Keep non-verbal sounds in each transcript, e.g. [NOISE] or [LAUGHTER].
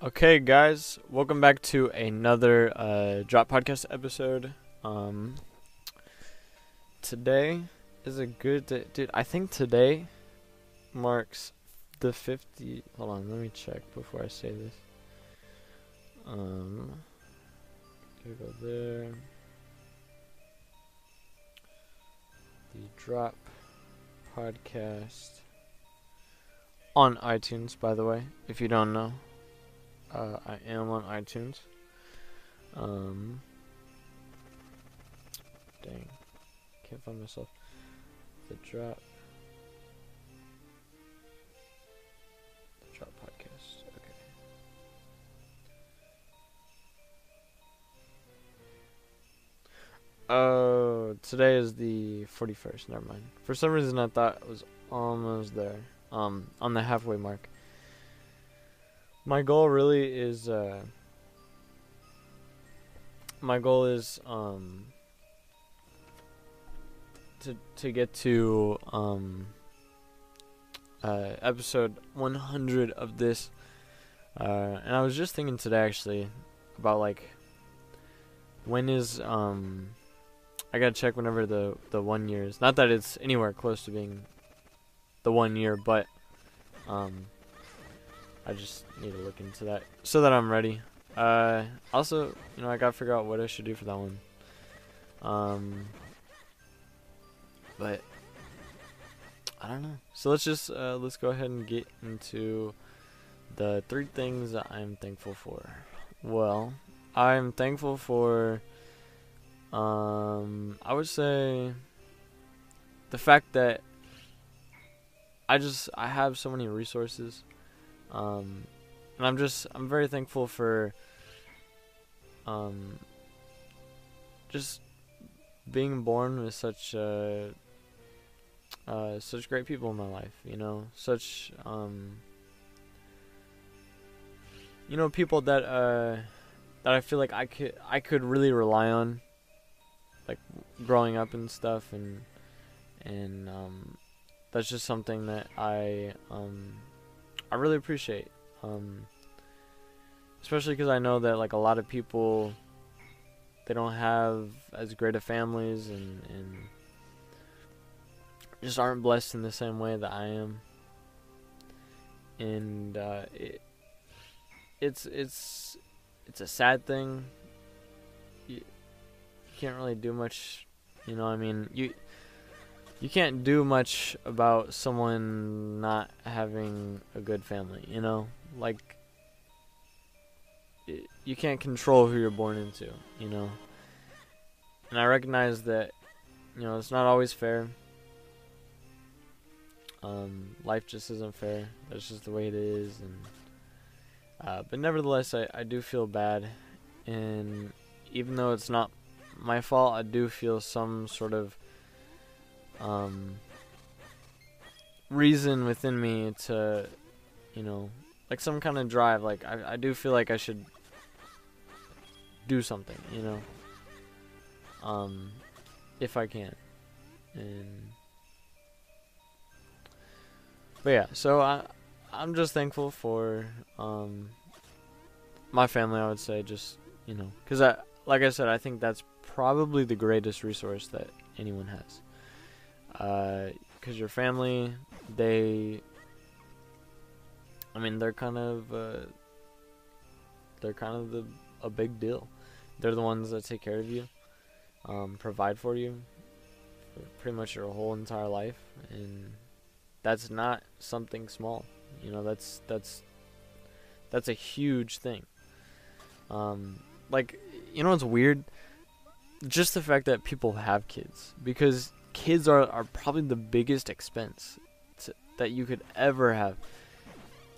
Okay, guys, welcome back to another uh, Drop Podcast episode. Um, today is a good day. Dude, I think today marks the 50. Hold on, let me check before I say this. Um, go there. The Drop Podcast on iTunes, by the way, if you don't know. Uh, I am on iTunes. Um, dang, can't find myself. The drop. The drop podcast. Okay. Oh, today is the forty-first. Never mind. For some reason, I thought it was almost there. Um, on the halfway mark. My goal really is uh my goal is um to to get to um uh episode 100 of this. Uh and I was just thinking today actually about like when is um I got to check whenever the the 1 year is. Not that it's anywhere close to being the 1 year but um I just need to look into that so that I'm ready. Uh, also, you know, I gotta figure out what I should do for that one. Um, but I don't know. So let's just uh, let's go ahead and get into the three things that I'm thankful for. Well, I'm thankful for um I would say the fact that I just I have so many resources um, and I'm just I'm very thankful for um, just being born with such uh, uh, such great people in my life. You know, such um, you know people that uh, that I feel like I could I could really rely on, like growing up and stuff, and and um, that's just something that I um, I really appreciate. Um, especially because I know that like a lot of people, they don't have as great of families and and just aren't blessed in the same way that I am. And uh, it, it's it's it's a sad thing. You, you can't really do much, you know. I mean, you you can't do much about someone not having a good family, you know? Like you can't control who you're born into, you know? And I recognize that you know, it's not always fair. Um, life just isn't fair. That's just the way it is and uh, but nevertheless I, I do feel bad and even though it's not my fault, I do feel some sort of um, reason within me to, you know, like some kind of drive. Like I, I do feel like I should do something, you know, um, if I can, and but yeah. So I, I'm just thankful for um, my family. I would say just you know, because I, like I said, I think that's probably the greatest resource that anyone has because uh, your family, they, I mean, they're kind of, uh, they're kind of the a big deal. They're the ones that take care of you, um, provide for you, for pretty much your whole entire life, and that's not something small. You know, that's that's that's a huge thing. Um, like, you know what's weird? Just the fact that people have kids because kids are, are probably the biggest expense to, that you could ever have.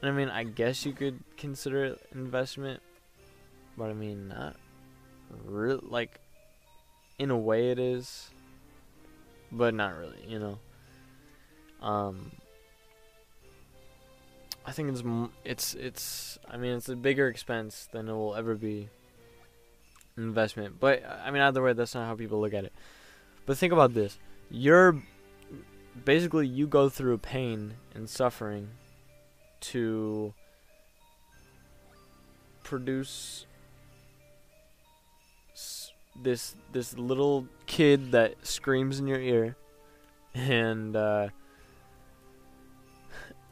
And I mean, I guess you could consider it investment, but I mean, not really. Like, in a way, it is, but not really. You know. Um. I think it's it's it's. I mean, it's a bigger expense than it will ever be. Investment, but I mean, either way, that's not how people look at it. But think about this: you're basically you go through pain and suffering to produce this this little kid that screams in your ear and uh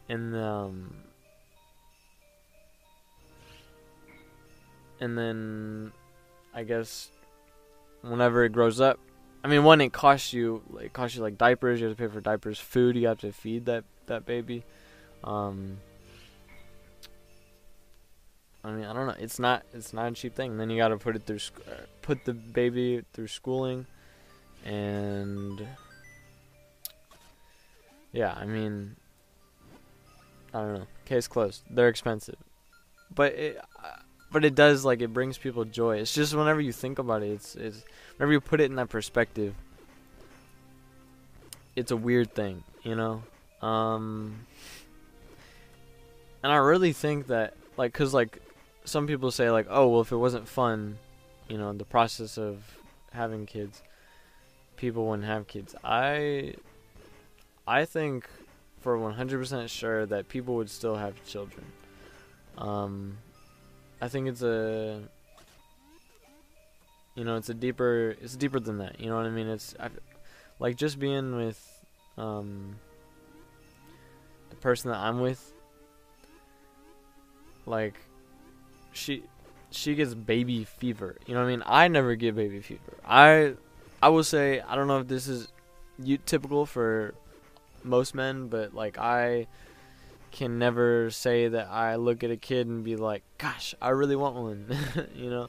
and um and then I guess whenever it grows up, I mean, one it costs you it costs you like diapers. You have to pay for diapers, food. You have to feed that that baby. Um, I mean, I don't know. It's not it's not a cheap thing. Then you got to put it through uh, put the baby through schooling, and yeah, I mean, I don't know. Case closed. They're expensive, but it, but it does like it brings people joy. It's just whenever you think about it, it's it's whenever you put it in that perspective, it's a weird thing, you know. Um, and I really think that like, cause like some people say like, oh well, if it wasn't fun, you know, the process of having kids, people wouldn't have kids. I I think for 100% sure that people would still have children. Um, I think it's a you know, it's a deeper it's deeper than that. You know what I mean? It's I, like just being with um the person that I'm with like she she gets baby fever. You know what I mean? I never get baby fever. I I will say I don't know if this is you typical for most men, but like I can never say that I look at a kid and be like, "Gosh, I really want one." [LAUGHS] you know,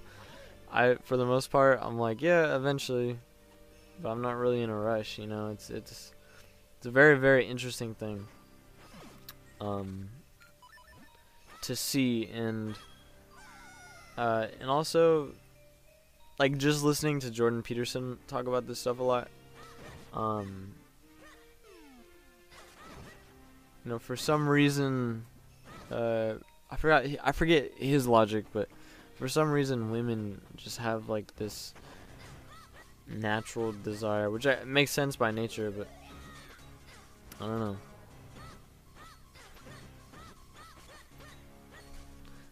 I for the most part I'm like, "Yeah, eventually," but I'm not really in a rush. You know, it's it's it's a very very interesting thing um to see and uh and also like just listening to Jordan Peterson talk about this stuff a lot um you know, for some reason, uh, I forgot, I forget his logic, but for some reason, women just have like this natural desire, which I, makes sense by nature, but I don't know.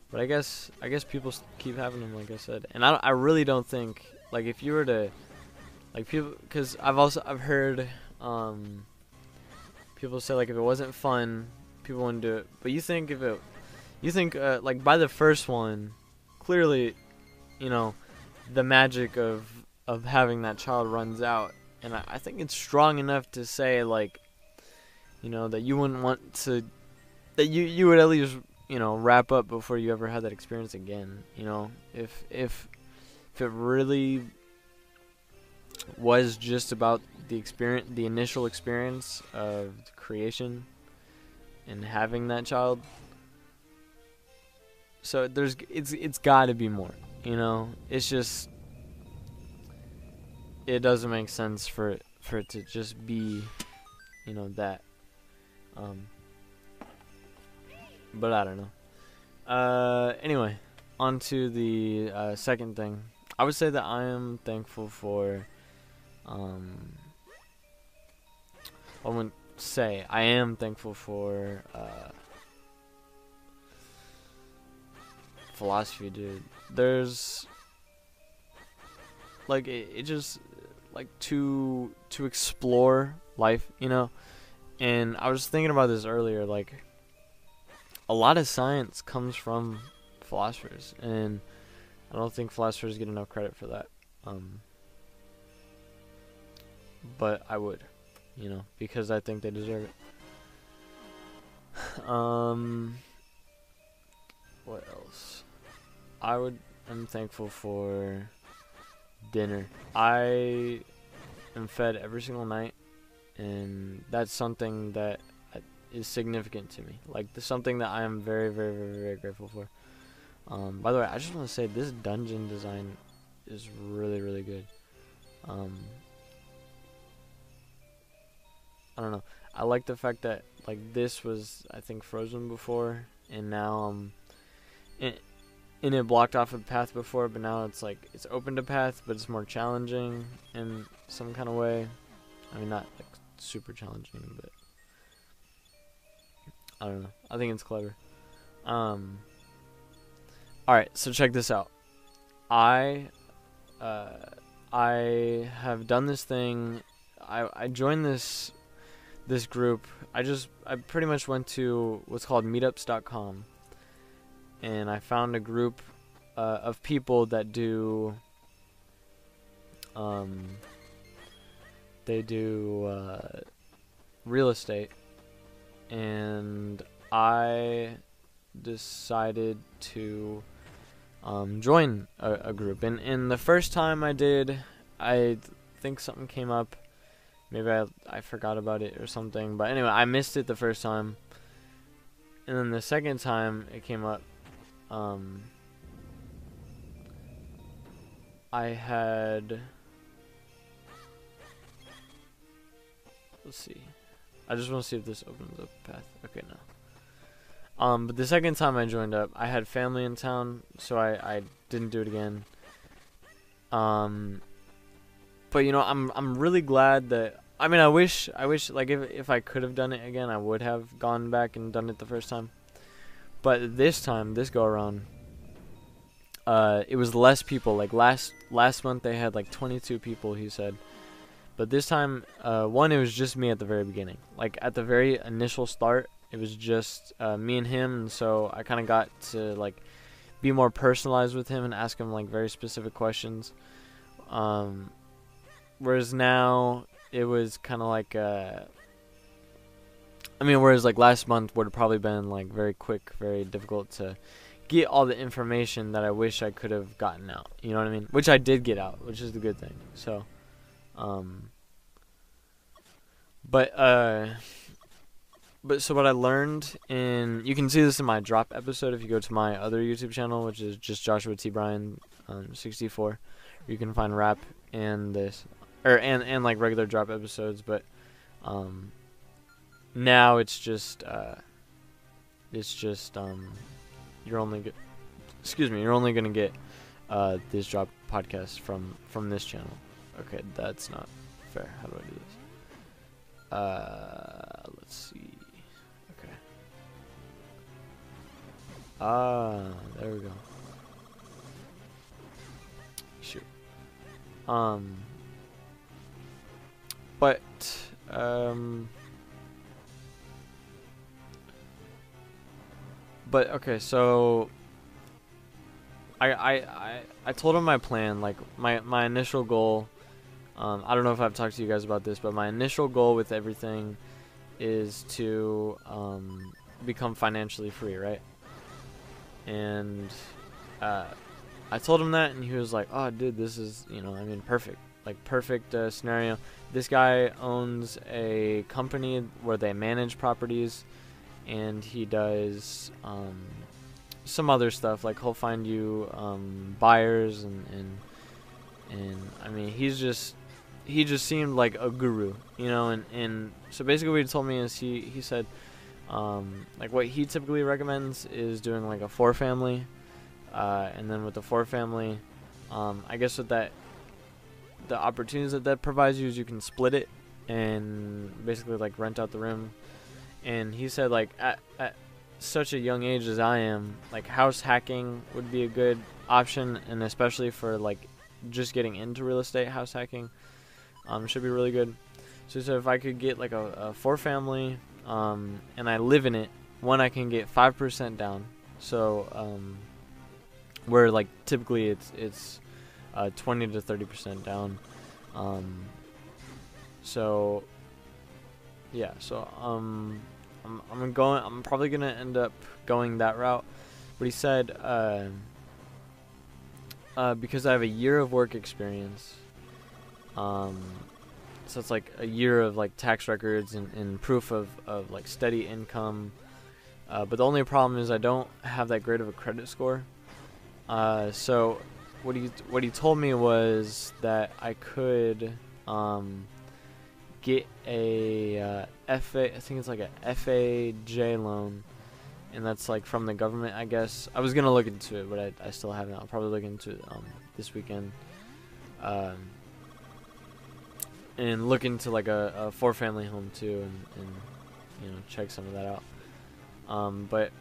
But I guess I guess people keep having them, like I said, and I I really don't think like if you were to like people because I've also I've heard um people say like if it wasn't fun, people wouldn't do it. But you think if it, you think uh, like by the first one, clearly, you know, the magic of of having that child runs out, and I, I think it's strong enough to say like, you know, that you wouldn't want to, that you you would at least you know wrap up before you ever had that experience again. You know, if if if it really was just about the experience, the initial experience of creation and having that child. So there's it's it's got to be more, you know. It's just it doesn't make sense for it for it to just be, you know, that. Um. But I don't know. Uh. Anyway, on to the uh, second thing. I would say that I am thankful for um, I wouldn't say I am thankful for uh, philosophy, dude. There's like it, it just like to to explore life, you know. And I was thinking about this earlier, like a lot of science comes from philosophers, and I don't think philosophers get enough credit for that. Um, but I would, you know, because I think they deserve it. [SIGHS] um, what else? I would. I'm thankful for dinner. I am fed every single night, and that's something that uh, significant to me. Like, something that I am very, very, very, very grateful for. Um, by the way, I just want to say this dungeon design is really, really good. Um, I don't know. I like the fact that like this was I think frozen before, and now um, it, and it blocked off a path before, but now it's like it's opened a path, but it's more challenging in some kind of way. I mean, not like super challenging, but I don't know. I think it's clever. Um, All right, so check this out. I uh, I have done this thing. I I joined this this group. I just I pretty much went to what's called meetups.com and I found a group uh, of people that do um they do uh, real estate and I decided to um, join a, a, group. And, and the first time I did, I think something came up. Maybe I, I forgot about it or something. But anyway, I missed it the first time. And then the second time it came up, um, I had. Let's see. I just want to see if this opens up a path. Okay, no. Um, but the second time I joined up, I had family in town, so I, I didn't do it again. Um, but you know, I'm I'm really glad that I mean, I wish I wish like if if I could have done it again, I would have gone back and done it the first time. But this time, this go around, uh, it was less people. Like last last month, they had like 22 people. He said, but this time, uh, one it was just me at the very beginning. Like at the very initial start, it was just uh, me and him, and so I kind of got to like be more personalized with him and ask him like very specific questions. Um, whereas now it was kind of like uh, I mean, whereas like last month would have probably been like very quick, very difficult to get all the information that I wish I could have gotten out. You know what I mean? Which I did get out, which is the good thing. So, um, but uh but so what I learned in you can see this in my drop episode if you go to my other YouTube channel, which is just Joshua T Bryan um, 64. You can find rap and this or and and like regular drop episodes, but um now it's just uh it's just um you're only excuse me, you're only to get uh this drop podcast from from this channel. Okay, that's not fair. How do I do this? Uh let's see. Okay. Ah, there we go. Shoot. Um. But, um. But okay, so I I I I told him my plan, like my my initial goal. Um, I don't know if I've talked to you guys about this, but my initial goal with everything is to um, become financially free, right? and uh, I told him that, and he was like, "Oh, dude, this is you know, I mean, perfect, like perfect uh, scenario." This guy owns a company where they manage properties, and he does um, some other stuff. Like he'll find you um, buyers, and and and I mean, he's just he just seemed like a guru, you know. And and so basically, what he told me is he he said um, like what he typically recommends is doing like a four family, uh, and then with the four family, um, I guess with that, the opportunities that that provides you is you can split it and basically like rent out the room. And he said like at, at such a young age as I am, like house hacking would be a good option, and especially for like just getting into real estate, house hacking um, should be really good. So if I could get like a, a four family um, and I live in it, one I can get five percent down. So um, where like typically it's it's uh, twenty to thirty percent down. Um, so yeah, so um, I'm I'm going. I'm probably gonna end up going that route. But he said uh, uh, because I have a year of work experience. Um, so it's like a year of like tax records and, and proof of, of like steady income. Uh, but the only problem is I don't have that great of a credit score. Uh, so what he what he told me was that I could um, get a uh, FA. I think it's like a FHA loan, and that's like from the government. I guess I was gonna look into it, but I, I still haven't. I'll probably look into it um, this weekend. Um, and look into like a, a four family home too and, and you know check some of that out um, but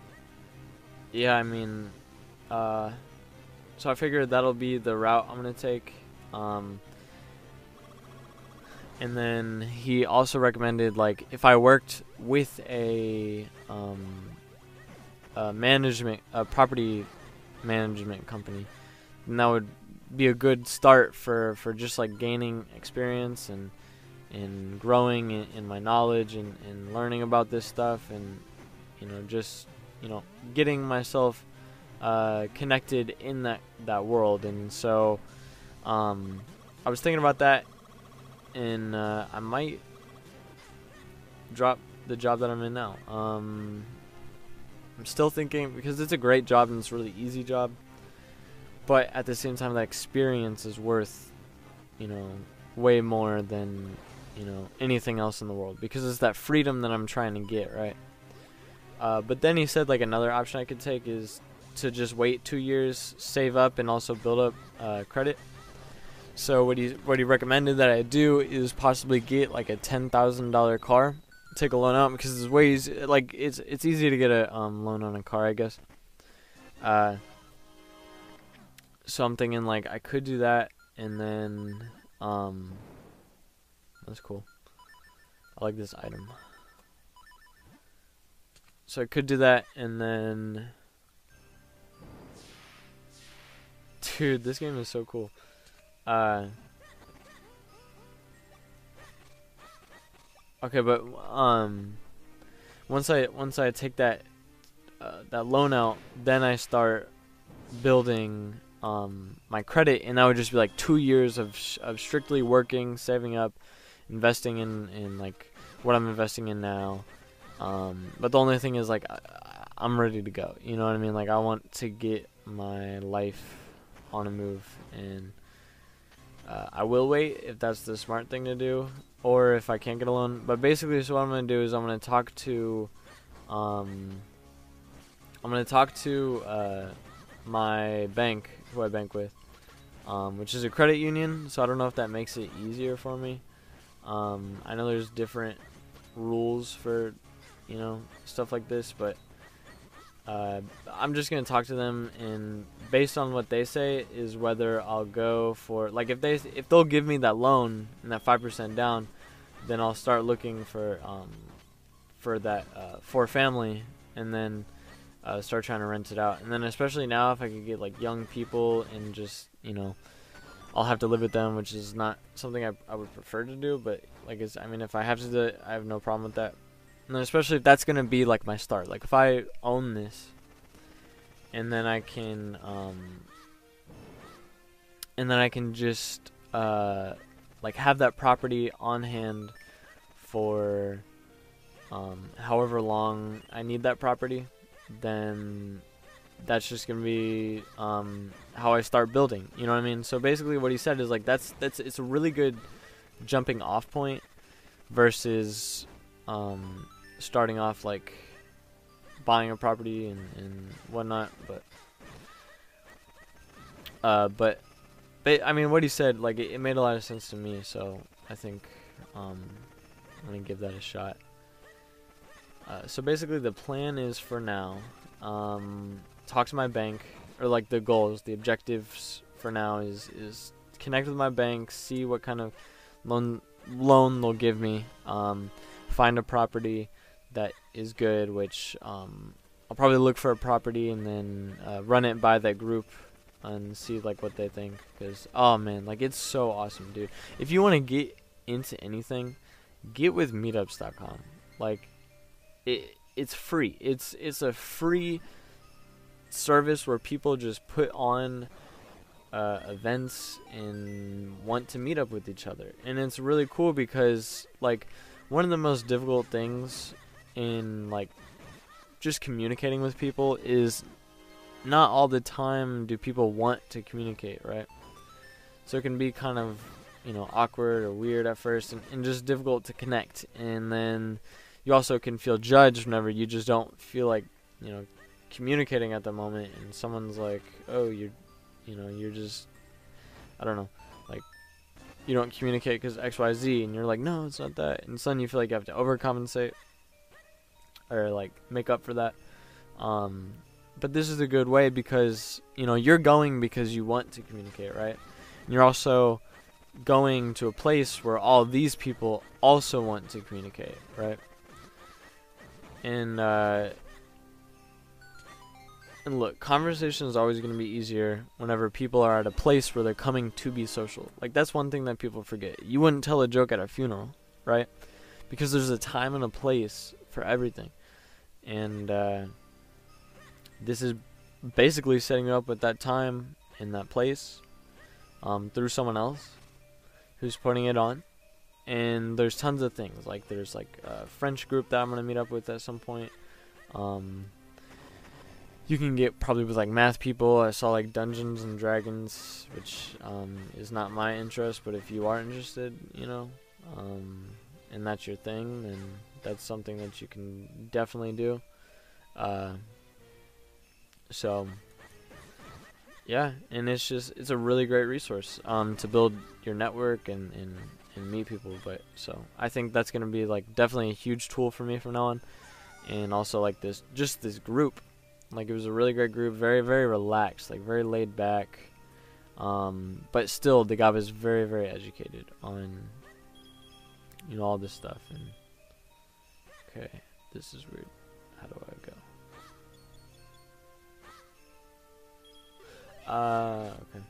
yeah i mean uh, so I figured that'll be the route I'm gonna take. Um, and then he also recommended like if I worked with a, um, a management, a property management company, then that would be a good start for, for just like gaining experience and and growing in, in my knowledge and, and learning about this stuff and you know just you know getting myself uh, connected in that that world and so um, I was thinking about that and uh, I might drop the job that I'm in now. Um, I'm still thinking because it's a great job and it's a really easy job, but at the same time, that experience is worth, you know, way more than you know anything else in the world because it's that freedom that I'm trying to get, right? Uh, but then he said like another option I could take is to just wait two years, save up, and also build up uh, credit. So what he what he recommended that I do is possibly get like a ten thousand dollar car, take a loan out because it's ways like it's it's easy to get a um, loan on a car, I guess. Uh, so I'm thinking like I could do that, and then um, that's cool. I like this item. So I could do that, and then, dude, this game is so cool. Uh. Okay, but um, once I once I take that uh, that loan out, then I start building um my credit, and that would just be like two years of of strictly working, saving up, investing in in like what I'm investing in now. Um, but the only thing is like I, I'm ready to go. You know what I mean? Like I want to get my life on a move and uh, I will wait if that's the smart thing to do, or if I can't get a loan. But basically, so what I'm gonna do is I'm gonna talk to, um, I'm gonna talk to uh, my bank, who I bank with, um, which is a credit union. So I don't know if that makes it easier for me. Um, I know there's different rules for, you know, stuff like this, but uh, I'm just gonna talk to them, and based on what they say, is whether I'll go for like if they if they'll give me that loan and that five percent down, then I'll start looking for um, for that uh, four family, and then uh, start trying to rent it out. And then especially now, if I could get like young people and just you know, I'll have to live with them, which is not something I I would prefer to do, but like I mean if I have to do it, I have no problem with that. And especially if that's gonna be like my start. Like if I own this, and then I can, um, and then I can just uh, like have that property on hand for um, however long I need that property. Then that's just gonna be um, how I start building. You know what I mean? So basically, what he said is like that's that's it's a really good jumping off point versus um, starting off like buying a property and, and whatnot, but uh, but but I mean, what he said, like it, it made a lot of sense to me. So I think um, I'm gonna give that a shot. Uh, so basically, the plan is for now, um, talk to my bank, or like the goals, the objectives for now is is connect with my bank, see what kind of loan loan they'll give me, um, find a property that is good, which um, I'll probably look for a property and then uh, run it by that group and see like what they think. Cause oh man, like it's so awesome, dude. If you want to get into anything, get with Meetups.com. Like it, it's free. It's it's a free service where people just put on uh, events and want to meet up with each other, and it's really cool because like one of the most difficult things in like just communicating with people is not all the time do people want to communicate, right? So it can be kind of, you know, awkward or weird at first and, and just difficult to connect. And then you also can feel judged whenever you just don't feel like, you know, communicating at the moment and someone's like, "Oh, you're you know, you're just I don't know, like you don't communicate because XYZ and you're like, "No, it's not that." And suddenly you feel like you have to overcompensate or like make up for that. Um, but this is a good way because you know you're going because you want to communicate, right? And you're also going to a place where all these people also want to communicate, right? And uh, and look, conversation is always going to be easier whenever people are at a place where they're coming to be social. Like that's one thing that people forget. You wouldn't tell a joke at a funeral, right? Because there's a time and a place for everything, and uh, this is basically setting you up with that time in that place um, through someone else who's putting it on. And there's tons of things like there's like a French group that I'm gonna meet up with at some point. Um, you can get probably with like math people. I saw like Dungeons and Dragons, which um, is not my interest, but if you are interested, you know, um, and that's your thing, then that's something that you can definitely do. Uh, so yeah, and it's just it's a really great resource um, to build your network and, and and meet people. But so I think that's gonna be like definitely a huge tool for me from now on, and also like this just this group, like it was a really great group, very very relaxed, like very laid back, um, but still the guy was very very educated on you know all this stuff and okay this is weird how do I go Uh, okay.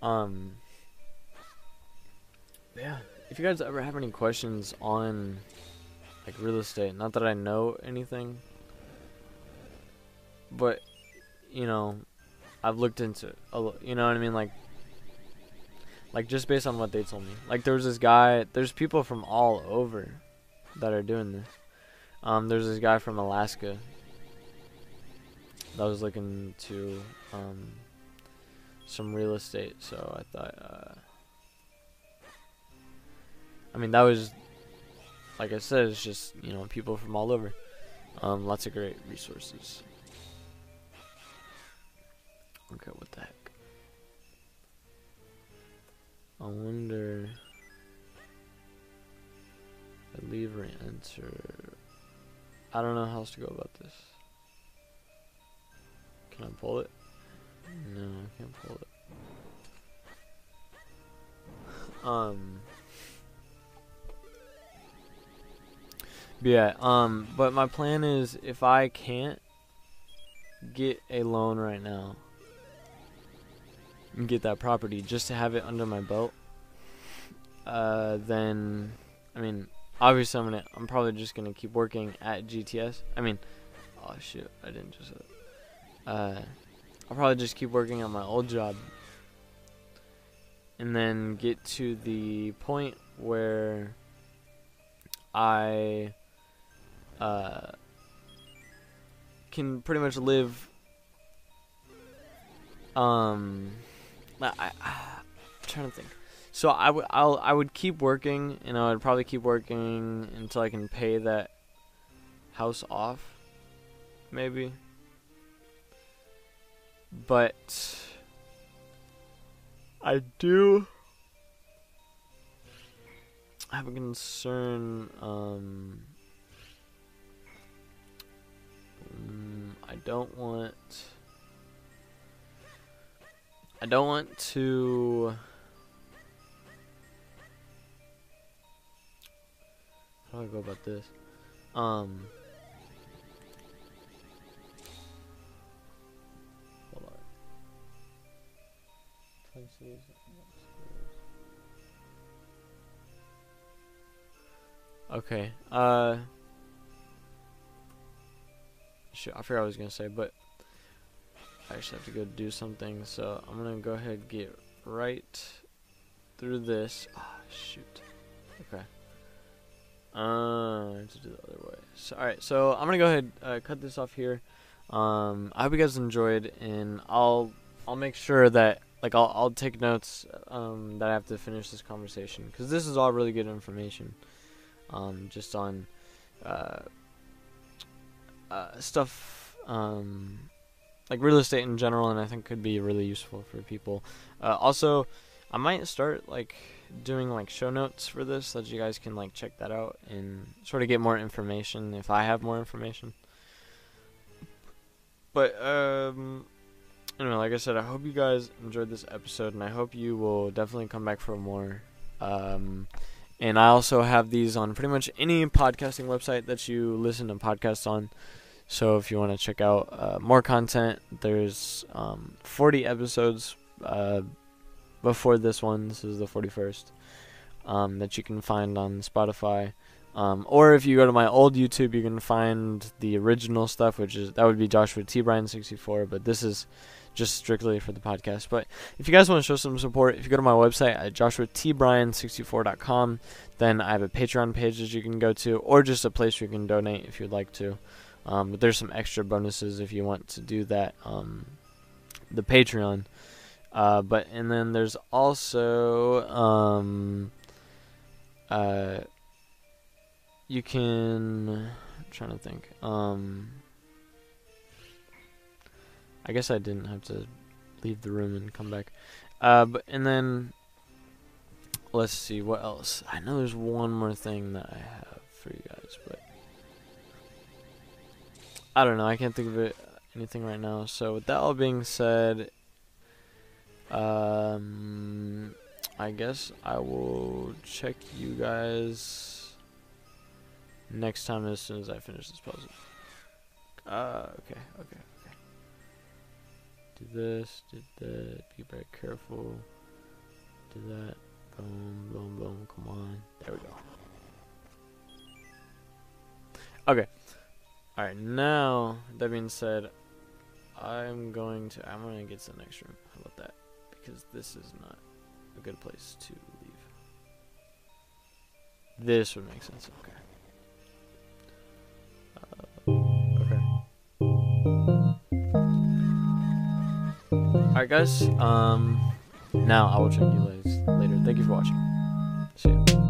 Um, yeah. If you guys ever have any questions on like real estate, not that I know anything, but you know, I've looked into lo- you know what I mean, like like just based on what they told me. Like there was this guy, there's people from all over that are doing this. Um, there's this guy from Alaska that was looking to um, some real estate, so I thought. Uh, I mean, that was, like I said, it's just you know people from all over. Um, lots of great resources. Okay, what the heck? I wonder. I leave or enter. I don't know how else to go about this. Can I pull it? No, I can't pull it. [LAUGHS] Um. Yeah, um, but my plan is if I can't get a loan right now and get that property just to have it under my belt, uh, then, I mean, obviously I'm gonna, I'm probably just gonna keep working at GTS. I mean, oh shit, I didn't just uh, I'll probably just keep working on my old job and then get to the point where I uh, can pretty much live. Um, I, I, I'm trying to think. So I would I'll I would keep working, and I would probably keep working until I can pay that house off, maybe but I do have a concern. Um, mm, I don't want. I don't want to. How do I go about this? Um. Okay. Uh. I forgot I was gonna say, but I actually have to go do something, so I'm gonna go ahead and get right through this. Ah, shoot. Okay. Uh, I have to do the other way. So, all right, so I'm gonna go ahead uh, cut this off here. Um, I hope you guys enjoyed, and I'll I'll make sure that like I'll I'll take notes um, that I have to finish this conversation because this is all really good information, um, just on uh, uh, stuff um, like real estate in general, and I think could be really useful for people. Uh, also, I might start like doing like show notes for this so that you guys can like check that out and sort of get more information if I have more information. but um, anyway, like I said, I hope you guys enjoyed this episode, and I hope you will definitely come back for more. Um, and I also have these on pretty much any podcasting website that you listen to podcasts on. So if you want to check out uh, more content, there's um, 40 episodes uh, before this one. This is the 41st um, that you can find on Spotify. Um, or if you go to my old YouTube, you can find the original stuff, which is that would be Joshua T Bryan 64. But this is just strictly for the podcast. But if you guys want to show some support, if you go to my website at joshuatbryan64.com, then I have a Patreon page that you can go to, or just a place where you can donate if you'd like to. Um, but there's some extra bonuses if you want to do that. Um, the Patreon. Uh, but and then there's also um, uh, you can. I'm trying to think. Um, I guess I didn't have to leave the room and come back. Uh, but and then let's see what else. I know there's one more thing that I have for you guys, but I don't know. I can't think of it anything right now. So with that all being said, um, I guess I will check you guys next time as soon as I finish this puzzle. Uh, okay, okay, okay. Do this, do that, be very careful. Do that, boom, boom, boom, come on. There we go. Okay. Alright, now, that being said, I'm going to, I'm going to get to the next room. How about that? Because this is not a good place to leave. This would make sense. Okay. Uh, okay. Alright, guys. Um, now I will check you guys later. Thank you for watching. See ya.